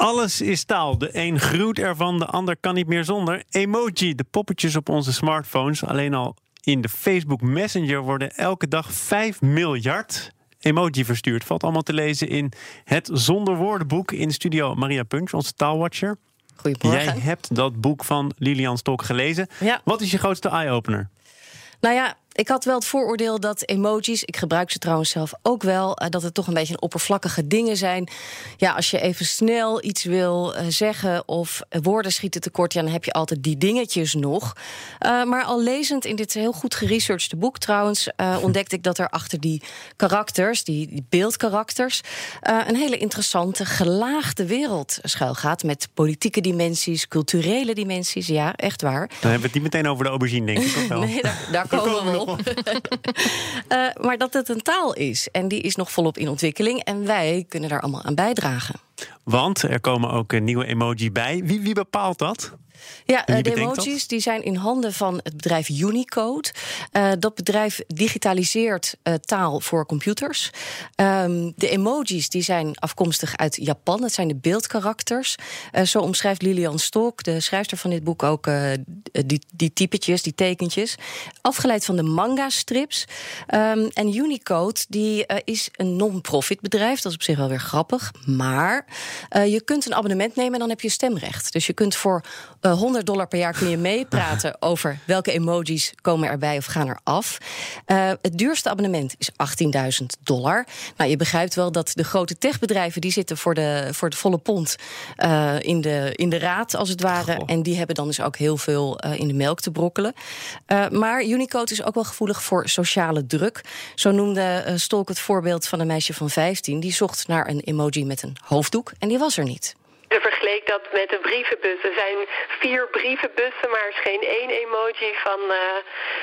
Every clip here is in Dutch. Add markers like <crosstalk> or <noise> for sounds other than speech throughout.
Alles is taal. De een groet ervan, de ander kan niet meer zonder. Emoji, de poppetjes op onze smartphones. Alleen al in de Facebook Messenger worden elke dag 5 miljard emoji verstuurd. Valt allemaal te lezen in het Zonder Woordenboek in studio Maria Punch, onze taalwatcher. Goedemorgen. Jij hebt dat boek van Lilian Stok gelezen. Ja. Wat is je grootste eye-opener? Nou ja, ik had wel het vooroordeel dat emojis, ik gebruik ze trouwens zelf ook wel, eh, dat het toch een beetje een oppervlakkige dingen zijn. Ja, als je even snel iets wil eh, zeggen of woorden schieten tekort, ja, dan heb je altijd die dingetjes nog. Uh, maar al lezend in dit heel goed geresearchde boek trouwens, uh, <laughs> ontdekte ik dat er achter die karakters, die, die beeldkarakters, een hele interessante, gelaagde wereld schuil gaat. Met politieke dimensies, culturele dimensies. Ja, echt waar. Dan hebben we het niet meteen over de aubergine, denk ik. wel? <laughs> nee, daar, daar <laughs> komen we op. uh, <laughs> maar dat het een taal is. En die is nog volop in ontwikkeling. En wij kunnen daar allemaal aan bijdragen. Want er komen ook een nieuwe emoji bij. Wie, wie bepaalt dat? Ja, uh, de emojis die zijn in handen van het bedrijf Unicode. Uh, dat bedrijf digitaliseert uh, taal voor computers. Um, de emojis die zijn afkomstig uit Japan. Dat zijn de beeldkarakters. zo omschrijft Lilian Stok, de schrijfster van dit boek, ook die, die typetjes, die tekentjes. Afgeleid van de manga-strips. Um, en Unicode die, is een non-profit bedrijf. Dat is op zich wel weer grappig. Maar je kunt een abonnement nemen en dan heb je stemrecht. Dus je kunt voor 100 dollar per jaar kun je meepraten <laughs> over welke emojis komen erbij of gaan er af. Uh, het duurste abonnement is 18.000 dollar. Nou, je begrijpt wel dat de grote techbedrijven die zitten voor de, voor de volle pond uh, in, de, in de raad, als het ware. Goh. En die hebben dan dus ook heel veel uh, in de melk te brokkelen. maar Unicode is ook wel gevoelig voor sociale druk. Zo noemde Stolk het voorbeeld van een meisje van 15. Die zocht naar een emoji met een hoofddoek en die was er niet. Vergeleek dat met een brievenbus. Er zijn vier brievenbussen, maar er is geen één emoji van, uh,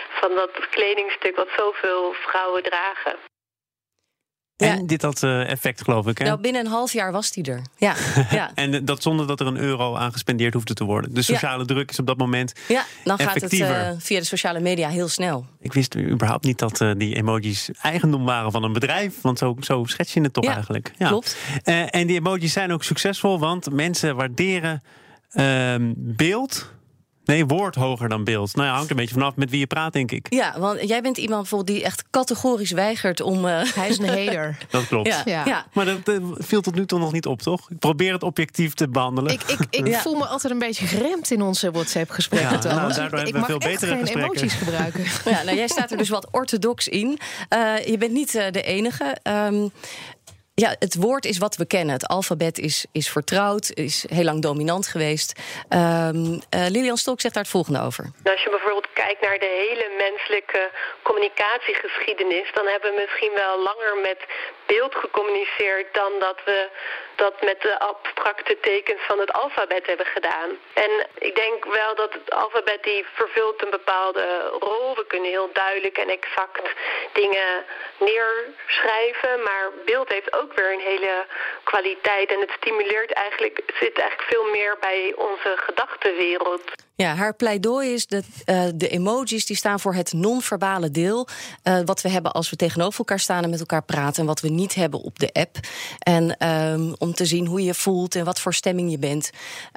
van dat kledingstuk wat zoveel vrouwen dragen. En ja. dit had uh, effect, geloof ik. Hè? Nou, binnen een half jaar was die er. Ja. <laughs> ja. en dat zonder dat er een euro aan gespendeerd hoefde te worden. De sociale ja. druk is op dat moment. Ja, dan gaat het uh, via de sociale media heel snel. Ik wist überhaupt niet dat uh, die emojis eigendom waren van een bedrijf. Want zo, zo schets je het toch eigenlijk. Ja, klopt. en die emojis zijn ook succesvol, want mensen waarderen ehm, beeld Nee, woord hoger dan beeld. Nou ja, hangt een beetje vanaf met wie je praat, denk ik. Ja, want jij bent iemand bijvoorbeeld die echt categorisch weigert om. Uh... <laughs> Hij is een heder. <laughs> Dat klopt. Ja. ja. ja. Maar dat uh, viel tot nu toe nog niet op, toch? Ik probeer het objectief te behandelen. Ik, ik, ik <laughs> ja. voel me altijd een beetje geremd in onze WhatsApp-gesprekken. Ja, nou, daardoor ik, hebben we veel mag echt betere geen gesprekken. emoties gebruiken. Ja, nou, jij staat er dus wat orthodox in. Uh, je bent niet de enige. Um, ja, het woord is wat we kennen. Het alfabet is, is vertrouwd, is heel lang dominant geweest. Um, Lilian Stok zegt daar het volgende over. Als je bijvoorbeeld kijkt naar de hele menselijke communicatiegeschiedenis, dan hebben we misschien wel langer met beeld gecommuniceerd dan dat we dat met de abstracte tekens van het alfabet hebben gedaan. En ik denk wel dat het alfabet die vervult een bepaalde rol. We kunnen heel duidelijk en exact dingen neerschrijven, maar beeld heeft ook weer een hele kwaliteit en het stimuleert eigenlijk, zit eigenlijk veel meer bij onze gedachtenwereld. Ja, haar pleidooi is dat uh, de emojis die staan voor het non-verbale deel. Uh, wat we hebben als we tegenover elkaar staan en met elkaar praten. En wat we niet hebben op de app. En um, om te zien hoe je voelt en wat voor stemming je bent.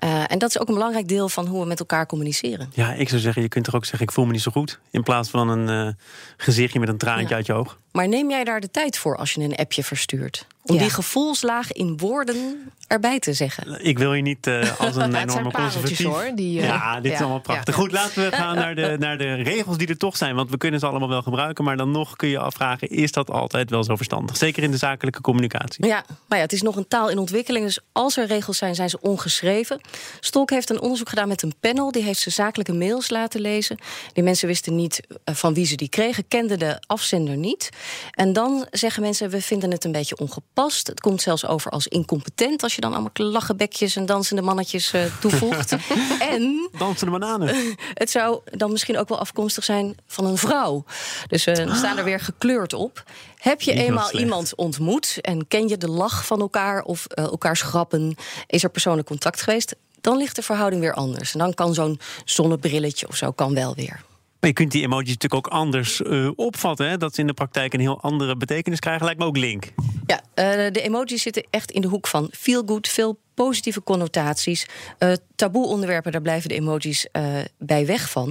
Uh, en dat is ook een belangrijk deel van hoe we met elkaar communiceren. Ja, ik zou zeggen, je kunt toch ook zeggen: ik voel me niet zo goed. In plaats van een gezichtje met een traantje ja. uit je oog. Maar neem jij daar de tijd voor als je een appje verstuurt? Om ja. die gevoelslaag in woorden erbij te zeggen. Ik wil je niet uh, als <laughs> een enorme conservatief... hoor. Die, uh, ja, dit is allemaal prachtig. Goed, laten we <laughs> gaan naar de, naar de regels die er toch zijn. Want we kunnen ze allemaal wel gebruiken. Maar dan nog kun je afvragen, is dat altijd wel zo verstandig? Zeker in de zakelijke communicatie. Ja, maar ja, het is nog een taal in ontwikkeling. Dus als er regels zijn, zijn ze ongeschreven. Stolk heeft een onderzoek gedaan met een panel. Die heeft ze zakelijke mails laten lezen. Die mensen wisten niet van wie ze die kregen. Kenden de afzender niet. En dan zeggen mensen, we vinden het een beetje ongepast. Het komt zelfs over als incompetent... als je dan allemaal lachenbekjes en dansende mannetjes uh, toevoegt. <laughs> en... Dansende bananen. <laughs> Het zou dan misschien ook wel afkomstig zijn van een vrouw. Dus we uh, staan er weer gekleurd op. Heb je Niet eenmaal iemand ontmoet... en ken je de lach van elkaar of uh, elkaars grappen... is er persoonlijk contact geweest... dan ligt de verhouding weer anders. En dan kan zo'n zonnebrilletje of zo kan wel weer. Maar je kunt die emojis natuurlijk ook anders uh, opvatten. Hè? Dat ze in de praktijk een heel andere betekenis krijgen. Lijkt me ook link. Ja, uh, de emojis zitten echt in de hoek van feel good, veel positieve connotaties. Uh, taboe onderwerpen, daar blijven de emojis uh, bij weg van.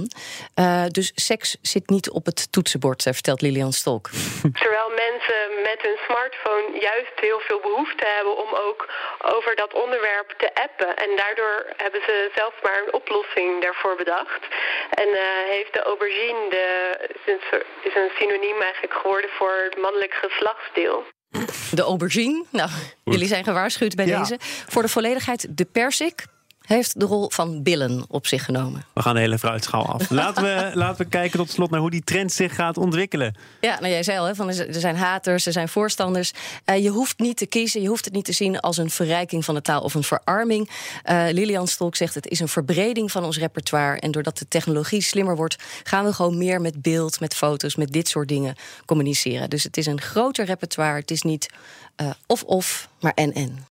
Dus seks zit niet op het toetsenbord, vertelt Lilian Stolk. <laughs> Terwijl mensen met hun smartphone juist heel veel behoefte hebben om ook over dat onderwerp te appen. En daardoor hebben ze zelf maar een oplossing daarvoor bedacht. En heeft de aubergine, de, is een synoniem eigenlijk geworden voor het mannelijk geslachtsdeel. De aubergine. Nou, jullie zijn gewaarschuwd bij deze. Voor de volledigheid de persik heeft de rol van billen op zich genomen. We gaan de hele fruitschaal af. <laughs> Laten we, laten we kijken tot slot naar hoe die trend zich gaat ontwikkelen. Ja, nou jij zei al, hè, van, er zijn haters, er zijn voorstanders. Uh, je hoeft niet te kiezen, je hoeft het niet te zien als een verrijking van de taal of een verarming. Uh, Lilian Stolk zegt het is een verbreding van ons repertoire. En doordat de technologie slimmer wordt, gaan we gewoon meer met beeld, met foto's, met dit soort dingen communiceren. Dus het is een groter repertoire. Het is niet uh, of-of, maar en-en.